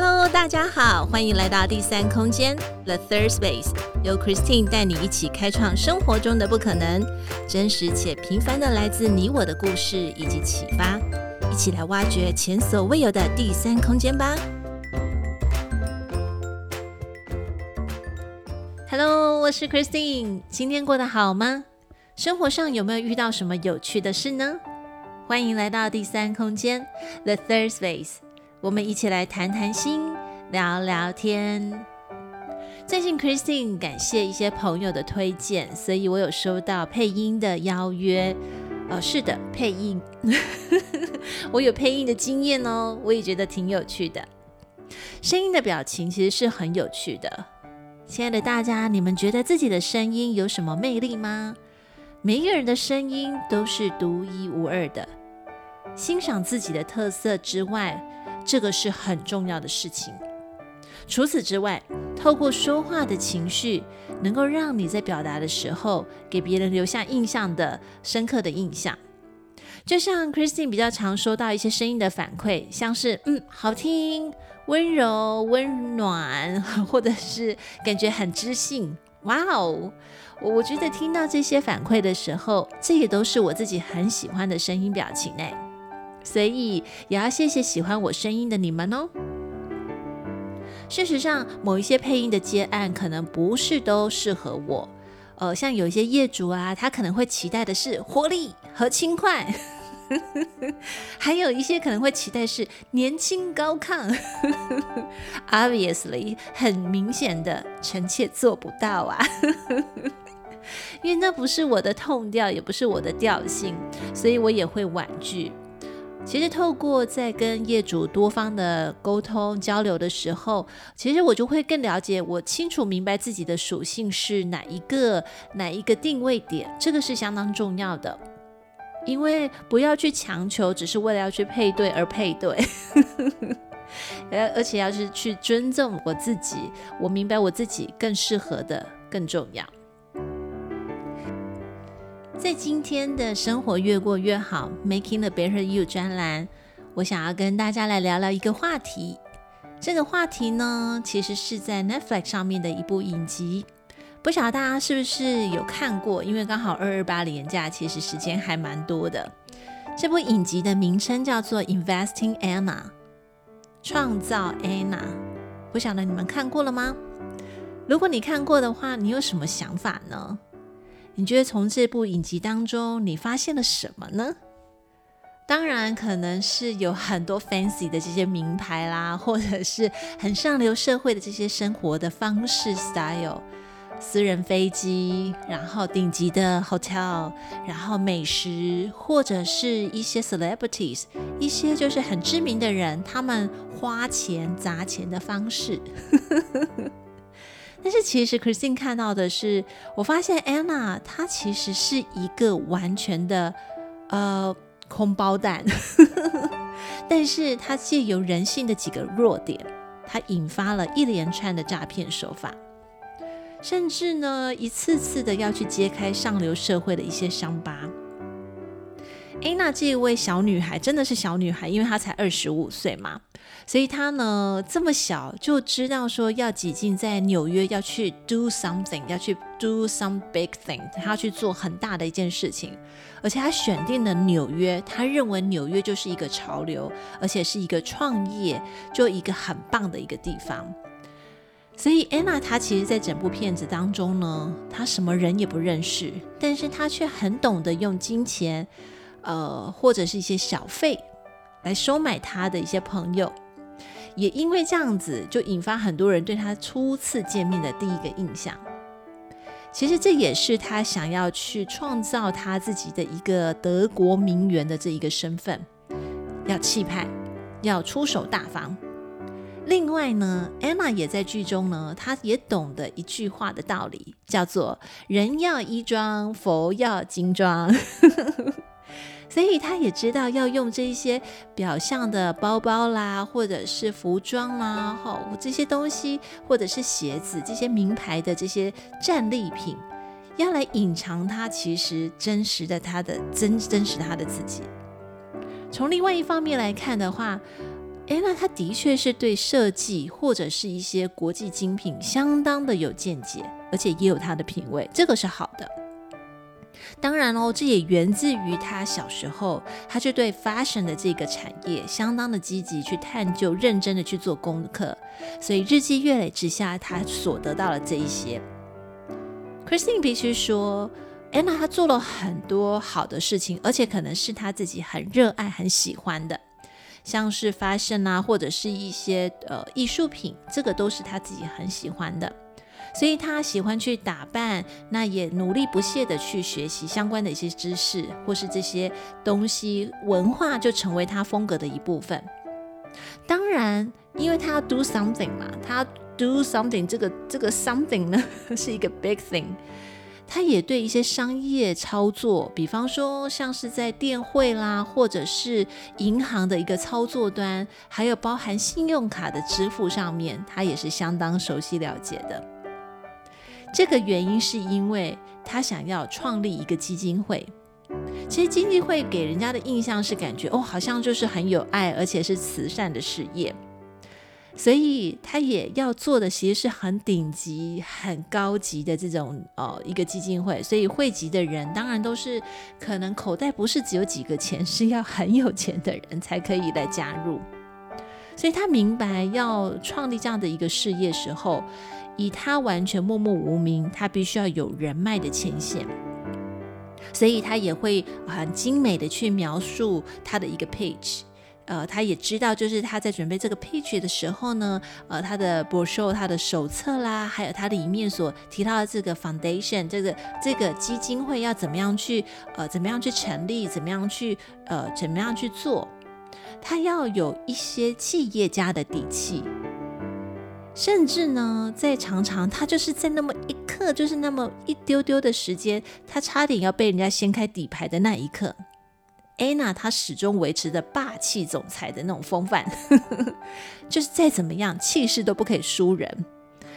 Hello，大家好，欢迎来到第三空间 The Third Space，由 Christine 带你一起开创生活中的不可能，真实且平凡的来自你我的故事以及启发，一起来挖掘前所未有的第三空间吧。Hello，我是 Christine，今天过得好吗？生活上有没有遇到什么有趣的事呢？欢迎来到第三空间 The Third Space。我们一起来谈谈心，聊聊天。最近 Christine 感谢一些朋友的推荐，所以我有收到配音的邀约。哦，是的，配音，我有配音的经验哦，我也觉得挺有趣的。声音的表情其实是很有趣的。亲爱的大家，你们觉得自己的声音有什么魅力吗？每一个人的声音都是独一无二的。欣赏自己的特色之外，这个是很重要的事情。除此之外，透过说话的情绪，能够让你在表达的时候给别人留下印象的深刻的印象。就像 Christine 比较常收到一些声音的反馈，像是嗯，好听、温柔、温暖，或者是感觉很知性。哇哦，我觉得听到这些反馈的时候，这也都是我自己很喜欢的声音表情诶。所以也要谢谢喜欢我声音的你们哦。事实上，某一些配音的接案可能不是都适合我。呃，像有一些业主啊，他可能会期待的是活力和轻快，还有一些可能会期待是年轻高亢。Obviously，很明显的，臣妾做不到啊，因为那不是我的痛调，也不是我的调性，所以我也会婉拒。其实透过在跟业主多方的沟通交流的时候，其实我就会更了解，我清楚明白自己的属性是哪一个，哪一个定位点，这个是相当重要的。因为不要去强求，只是为了要去配对而配对，而 而且要是去尊重我自己，我明白我自己更适合的更重要。在今天的生活越过越好，Making the Better You 专栏，我想要跟大家来聊聊一个话题。这个话题呢，其实是在 Netflix 上面的一部影集，不晓得大家是不是有看过？因为刚好二二八连假，其实时间还蛮多的。这部影集的名称叫做《Investing Anna》，创造 Anna。不晓得你们看过了吗？如果你看过的话，你有什么想法呢？你觉得从这部影集当中，你发现了什么呢？当然，可能是有很多 fancy 的这些名牌啦，或者是很上流社会的这些生活的方式 style，私人飞机，然后顶级的 hotel，然后美食，或者是一些 celebrities，一些就是很知名的人，他们花钱砸钱的方式。但是其实 Christine 看到的是，我发现 Anna 她其实是一个完全的呃空包蛋，但是她借由人性的几个弱点，她引发了一连串的诈骗手法，甚至呢一次次的要去揭开上流社会的一些伤疤。Anna 这位小女孩真的是小女孩，因为她才二十五岁嘛。所以她呢，这么小就知道说要挤进在纽约，要去 do something，要去 do some big thing，她要去做很大的一件事情，而且她选定了纽约，她认为纽约就是一个潮流，而且是一个创业，就一个很棒的一个地方。所以 Anna 她其实，在整部片子当中呢，她什么人也不认识，但是她却很懂得用金钱，呃，或者是一些小费来收买他的一些朋友。也因为这样子，就引发很多人对他初次见面的第一个印象。其实这也是他想要去创造他自己的一个德国名媛的这一个身份，要气派，要出手大方。另外呢，Anna 也在剧中呢，她也懂得一句话的道理，叫做“人要衣装，佛要金装。”所以他也知道要用这些表象的包包啦，或者是服装啦，哈，这些东西，或者是鞋子，这些名牌的这些战利品，要来隐藏他其实真实的他的真真实他的自己。从另外一方面来看的话，Anna 她的确是对设计或者是一些国际精品相当的有见解，而且也有她的品味，这个是好的。当然哦，这也源自于他小时候，他就对 fashion 的这个产业相当的积极去探究，认真的去做功课，所以日积月累之下，他所得到了这一些。Christine 必须说，Anna 她做了很多好的事情，而且可能是她自己很热爱、很喜欢的。像是 fashion 啊，或者是一些呃艺术品，这个都是他自己很喜欢的，所以他喜欢去打扮，那也努力不懈的去学习相关的一些知识，或是这些东西文化就成为他风格的一部分。当然，因为他要 do something 嘛，他 do something，这个这个 something 呢 是一个 big thing。他也对一些商业操作，比方说像是在电汇啦，或者是银行的一个操作端，还有包含信用卡的支付上面，他也是相当熟悉了解的。这个原因是因为他想要创立一个基金会。其实基金会给人家的印象是感觉哦，好像就是很有爱，而且是慈善的事业。所以他也要做的其实是很顶级、很高级的这种呃一个基金会，所以汇集的人当然都是可能口袋不是只有几个钱，是要很有钱的人才可以来加入。所以他明白要创立这样的一个事业时候，以他完全默默无名，他必须要有人脉的牵线，所以他也会很精美的去描述他的一个 page。呃，他也知道，就是他在准备这个 pitch 的时候呢，呃，他的 brochure、他的手册啦，还有他里面所提到的这个 foundation，这个这个基金会要怎么样去，呃，怎么样去成立，怎么样去，呃，怎么样去做，他要有一些企业家的底气，甚至呢，在常常他就是在那么一刻，就是那么一丢丢的时间，他差点要被人家掀开底牌的那一刻。Anna 她始终维持着霸气总裁的那种风范，就是再怎么样气势都不可以输人，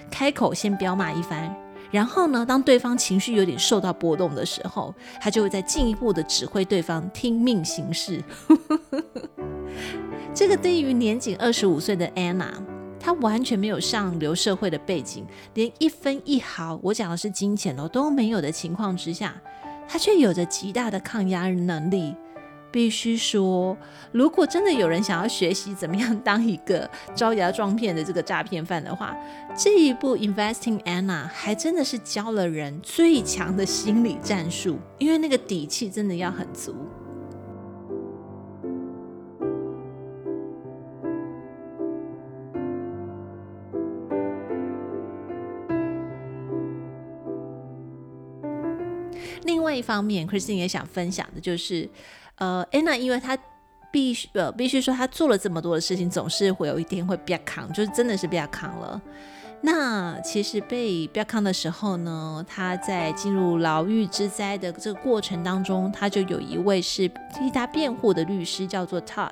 开口先彪骂一番，然后呢，当对方情绪有点受到波动的时候，他就会再进一步的指挥对方听命行事。这个对于年仅二十五岁的 Anna，他完全没有上流社会的背景，连一分一毫，我讲的是金钱哦，都没有的情况之下，他却有着极大的抗压能力。必须说，如果真的有人想要学习怎么样当一个招摇撞骗的这个诈骗犯的话，这一部 Investing Anna 还真的是教了人最强的心理战术，因为那个底气真的要很足。外一方面，Christine 也想分享的就是。呃，Anna，因为她必须呃必须说，她做了这么多的事情，总是会有一天会比较扛，就是真的是比较扛了。那其实被比较扛的时候呢，她在进入牢狱之灾的这个过程当中，她就有一位是替她辩护的律师，叫做 Todd。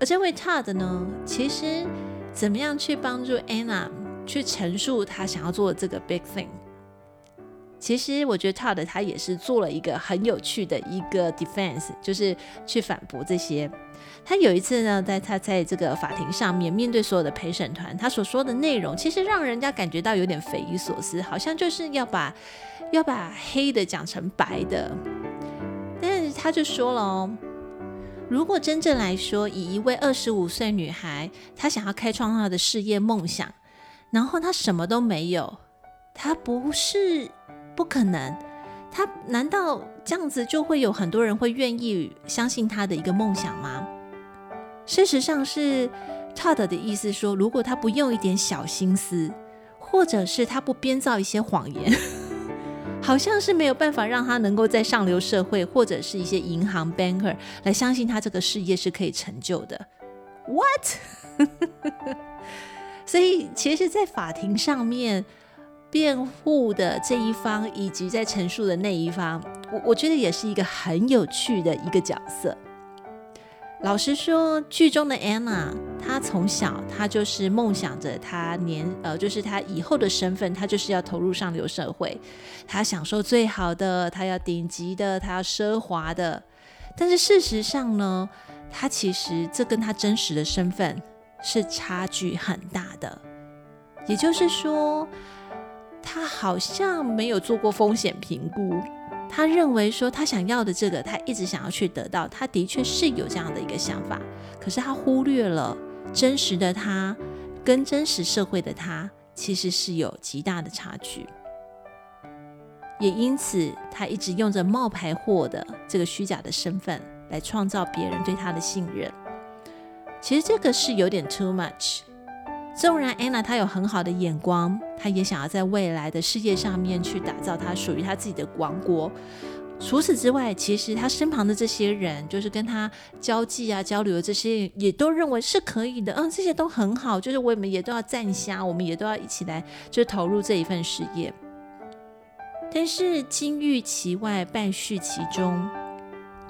而这位 Todd 呢，其实怎么样去帮助 Anna 去陈述她想要做的这个 big thing？其实我觉得 Todd 他也是做了一个很有趣的一个 defense，就是去反驳这些。他有一次呢，在他在这个法庭上面面对所有的陪审团，他所说的内容其实让人家感觉到有点匪夷所思，好像就是要把要把黑的讲成白的。但是他就说了哦，如果真正来说，以一位二十五岁女孩，她想要开创她的事业梦想，然后她什么都没有，她不是。不可能，他难道这样子就会有很多人会愿意相信他的一个梦想吗？事实上是 Todd 的意思说，如果他不用一点小心思，或者是他不编造一些谎言，好像是没有办法让他能够在上流社会或者是一些银行 banker 来相信他这个事业是可以成就的。What？所以其实，在法庭上面。辩护的这一方以及在陈述的那一方，我我觉得也是一个很有趣的一个角色。老实说，剧中的 Anna，她从小她就是梦想着她年呃，就是她以后的身份，她就是要投入上流社会，她享受最好的，她要顶级的，她要奢华的。但是事实上呢，她其实这跟她真实的身份是差距很大的。也就是说，他好像没有做过风险评估。他认为说他想要的这个，他一直想要去得到。他的确是有这样的一个想法，可是他忽略了真实的他跟真实社会的他其实是有极大的差距。也因此，他一直用着冒牌货的这个虚假的身份来创造别人对他的信任。其实这个是有点 too much。纵然 Anna 她有很好的眼光，她也想要在未来的世界上面去打造她属于她自己的王国。除此之外，其实她身旁的这些人，就是跟她交际啊、交流的这些，也都认为是可以的。嗯，这些都很好，就是我们也都要赞下，我们也都要一起来，就是投入这一份事业。但是金玉其外，败絮其中，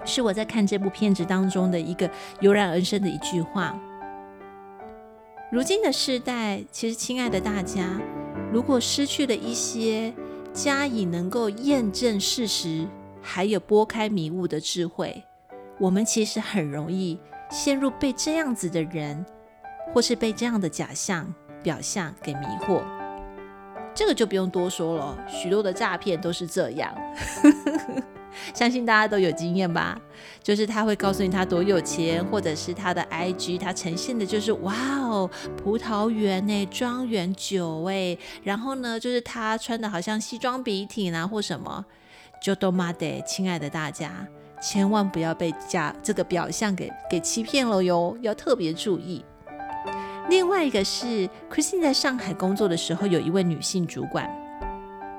是我在看这部片子当中的一个油然而生的一句话。如今的世代，其实亲爱的大家，如果失去了一些加以能够验证事实，还有拨开迷雾的智慧，我们其实很容易陷入被这样子的人，或是被这样的假象表象给迷惑。这个就不用多说了，许多的诈骗都是这样。相信大家都有经验吧？就是他会告诉你他多有钱，或者是他的 IG，他呈现的就是哇哦，葡萄园呢，庄园酒哎，然后呢，就是他穿的好像西装笔挺啊，或什么，就都妈的，亲爱的大家，千万不要被假这个表象给给欺骗了哟，要特别注意。另外一个是 Christine 在上海工作的时候，有一位女性主管。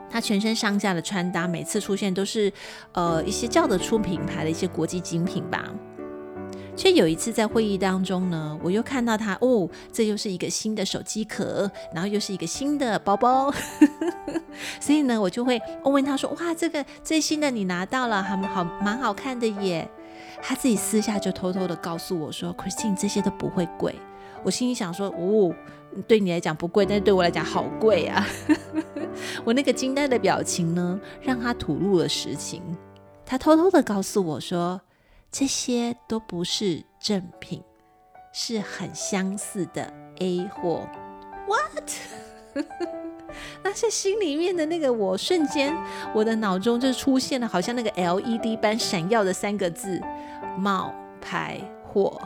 她全身上下的穿搭，每次出现都是，呃，一些叫得出品牌的一些国际精品吧。却有一次在会议当中呢，我又看到她，哦，这又是一个新的手机壳，然后又是一个新的包包，所以呢，我就会问她说：“哇，这个最新的你拿到了，还好蛮好看的耶。”她自己私下就偷偷的告诉我说：“Christine，这些都不会贵。”我心里想说：“哦。”对你来讲不贵，但是对我来讲好贵啊！我那个惊呆的表情呢，让他吐露了实情。他偷偷的告诉我说，这些都不是正品，是很相似的 A 货。What？那是心里面的那个我，瞬间我的脑中就出现了，好像那个 LED 般闪耀的三个字：冒牌货。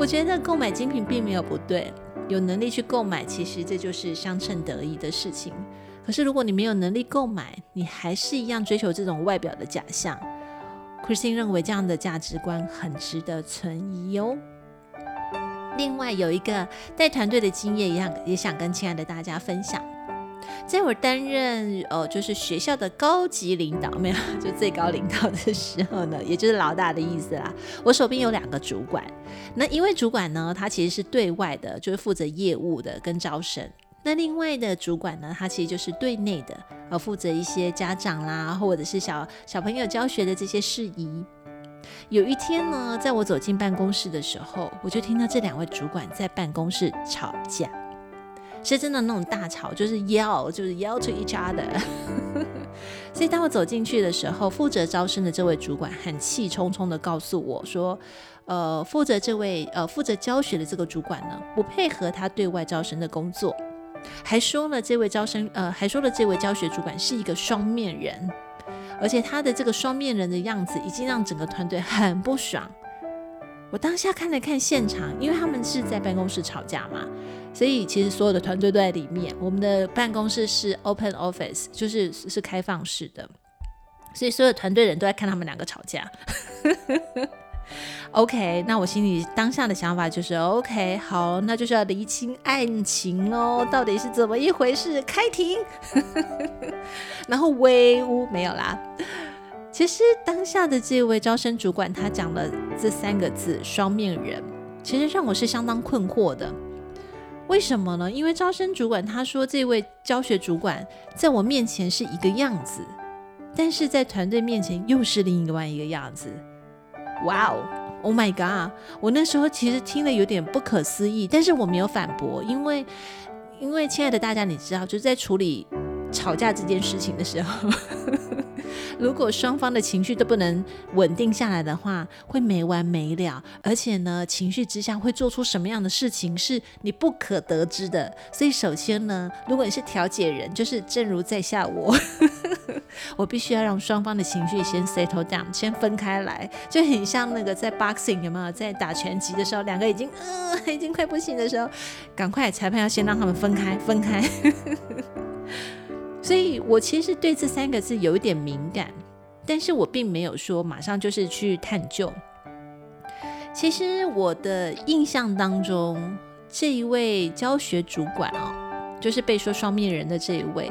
我觉得购买精品并没有不对，有能力去购买，其实这就是相称得意的事情。可是如果你没有能力购买，你还是一样追求这种外表的假象，Christine 认为这样的价值观很值得存疑哦。另外有一个带团队的经验一样，也想跟亲爱的大家分享。在我担任呃，就是学校的高级领导，没有，就最高领导的时候呢，也就是老大的意思啦。我手边有两个主管，那一位主管呢，他其实是对外的，就是负责业务的跟招生；那另外的主管呢，他其实就是对内的，呃，负责一些家长啦，或者是小小朋友教学的这些事宜。有一天呢，在我走进办公室的时候，我就听到这两位主管在办公室吵架。是真的那种大吵，就是 yell，就是 yell to each other。所以当我走进去的时候，负责招生的这位主管很气冲冲地告诉我说：“呃，负责这位呃负责教学的这个主管呢，不配合他对外招生的工作，还说了这位招生呃还说了这位教学主管是一个双面人，而且他的这个双面人的样子已经让整个团队很不爽。”我当下看了看现场，因为他们是在办公室吵架嘛。所以其实所有的团队都在里面。我们的办公室是 open office，就是是开放式的，所以所有团队人都在看他们两个吵架。OK，那我心里当下的想法就是 OK，好，那就是要厘清案情喽，到底是怎么一回事？开庭，然后威武没有啦。其实当下的这位招生主管他讲了这三个字“双面人”，其实让我是相当困惑的。为什么呢？因为招生主管他说，这位教学主管在我面前是一个样子，但是在团队面前又是另外一个样子。哇哦，Oh my God！我那时候其实听了有点不可思议，但是我没有反驳，因为因为亲爱的大家，你知道，就是在处理吵架这件事情的时候，如果双方的情绪都不能稳定下来的话，会没完没了。而且呢，情绪之下会做出什么样的事情是你不可得知的。所以，首先呢，如果你是调解人，就是正如在下我，我必须要让双方的情绪先 settle down，先分开来，就很像那个在 boxing 有没有在打拳击的时候，两个已经、呃、已经快不行的时候，赶快裁判要先让他们分开，分开。所以我其实对这三个字有一点敏感，但是我并没有说马上就是去探究。其实我的印象当中，这一位教学主管哦，就是被说双面人的这一位，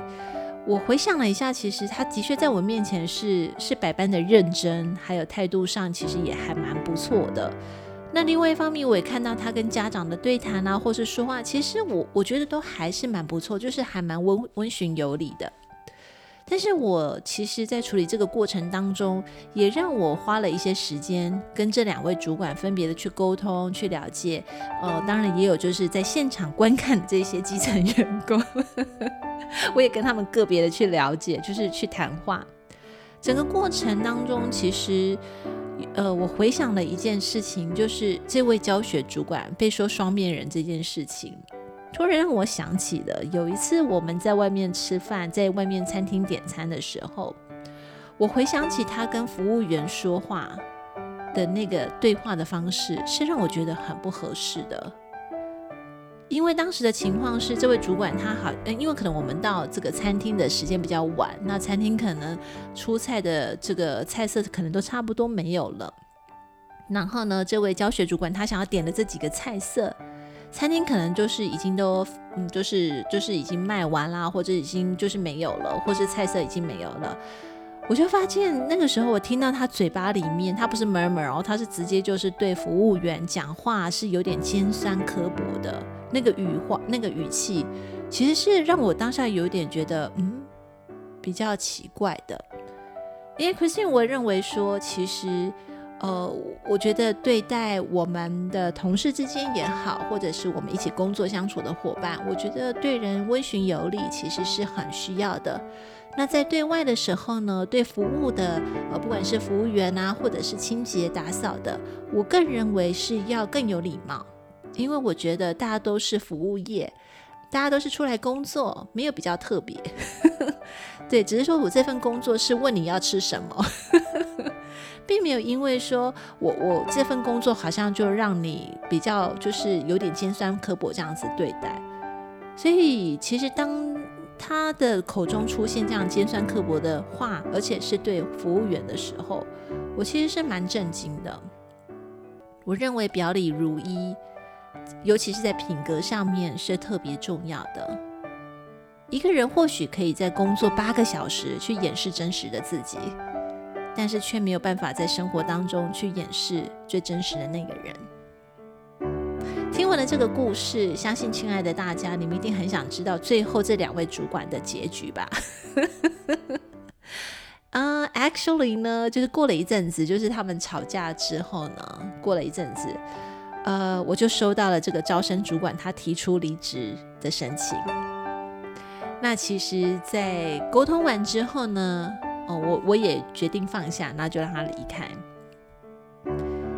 我回想了一下，其实他的确在我面前是是百般的认真，还有态度上其实也还蛮不错的。那另外一方面，我也看到他跟家长的对谈啊，或是说话，其实我我觉得都还是蛮不错，就是还蛮温温驯有礼的。但是我其实，在处理这个过程当中，也让我花了一些时间跟这两位主管分别的去沟通、去了解。呃，当然也有就是在现场观看的这些基层员工，我也跟他们个别的去了解，就是去谈话。整个过程当中，其实。呃，我回想了一件事情，就是这位教学主管被说双面人这件事情，突然让我想起了有一次我们在外面吃饭，在外面餐厅点餐的时候，我回想起他跟服务员说话的那个对话的方式，是让我觉得很不合适的。因为当时的情况是，这位主管他好，因为可能我们到这个餐厅的时间比较晚，那餐厅可能出菜的这个菜色可能都差不多没有了。然后呢，这位教学主管他想要点的这几个菜色，餐厅可能就是已经都，嗯，就是就是已经卖完啦，或者已经就是没有了，或是菜色已经没有了。我就发现那个时候，我听到他嘴巴里面，他不是 murmur 哦，他是直接就是对服务员讲话，是有点尖酸刻薄的那个语话，那个语气，其实是让我当下有点觉得，嗯，比较奇怪的。因为 Christine 我认为说，其实，呃，我觉得对待我们的同事之间也好，或者是我们一起工作相处的伙伴，我觉得对人温循有礼，其实是很需要的。那在对外的时候呢，对服务的呃，不管是服务员啊，或者是清洁打扫的，我个人认为是要更有礼貌，因为我觉得大家都是服务业，大家都是出来工作，没有比较特别。对，只是说我这份工作是问你要吃什么，并没有因为说我我这份工作好像就让你比较就是有点尖酸刻薄这样子对待，所以其实当。他的口中出现这样尖酸刻薄的话，而且是对服务员的时候，我其实是蛮震惊的。我认为表里如一，尤其是在品格上面是特别重要的。一个人或许可以在工作八个小时去掩饰真实的自己，但是却没有办法在生活当中去掩饰最真实的那个人。听完了这个故事，相信亲爱的大家，你们一定很想知道最后这两位主管的结局吧？啊、，actually 呢，就是过了一阵子，就是他们吵架之后呢，过了一阵子，呃，我就收到了这个招生主管他提出离职的申请。那其实，在沟通完之后呢，哦，我我也决定放下，那就让他离开。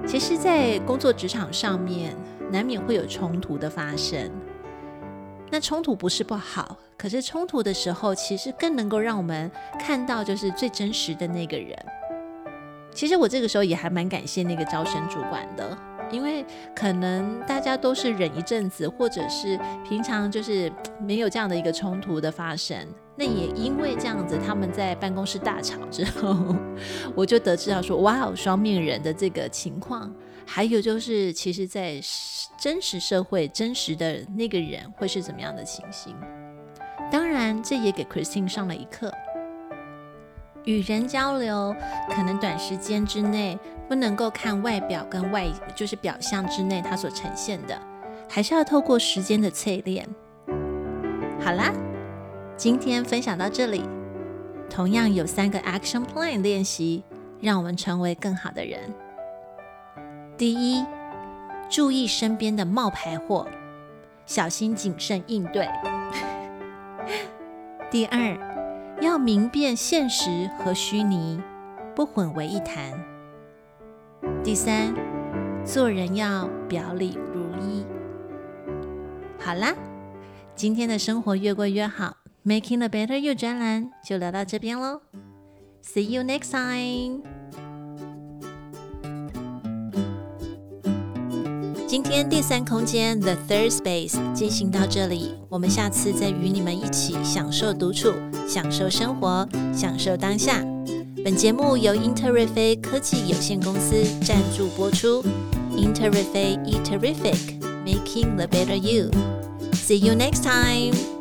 其实，在工作职场上面。难免会有冲突的发生，那冲突不是不好，可是冲突的时候，其实更能够让我们看到就是最真实的那个人。其实我这个时候也还蛮感谢那个招生主管的，因为可能大家都是忍一阵子，或者是平常就是没有这样的一个冲突的发生。那也因为这样子，他们在办公室大吵之后，我就得知到说，哇哦，双面人的这个情况。还有就是，其实，在真实社会，真实的那个人会是怎么样的情形？当然，这也给 Christine 上了一课。与人交流，可能短时间之内不能够看外表跟外，就是表象之内它所呈现的，还是要透过时间的淬炼。好啦，今天分享到这里，同样有三个 Action Plan 练习，让我们成为更好的人。第一，注意身边的冒牌货，小心谨慎应对。第二，要明辨现实和虚拟，不混为一谈。第三，做人要表里如一。好啦，今天的生活越过越好，Making a Better You 专栏就聊到这边喽。See you next time。今天第三空间 The Third Space 进行到这里，我们下次再与你们一起享受独处，享受生活，享受当下。本节目由英特瑞飞科技有限公司赞助播出。英特瑞菲 e terrific, making the Better You。See you next time。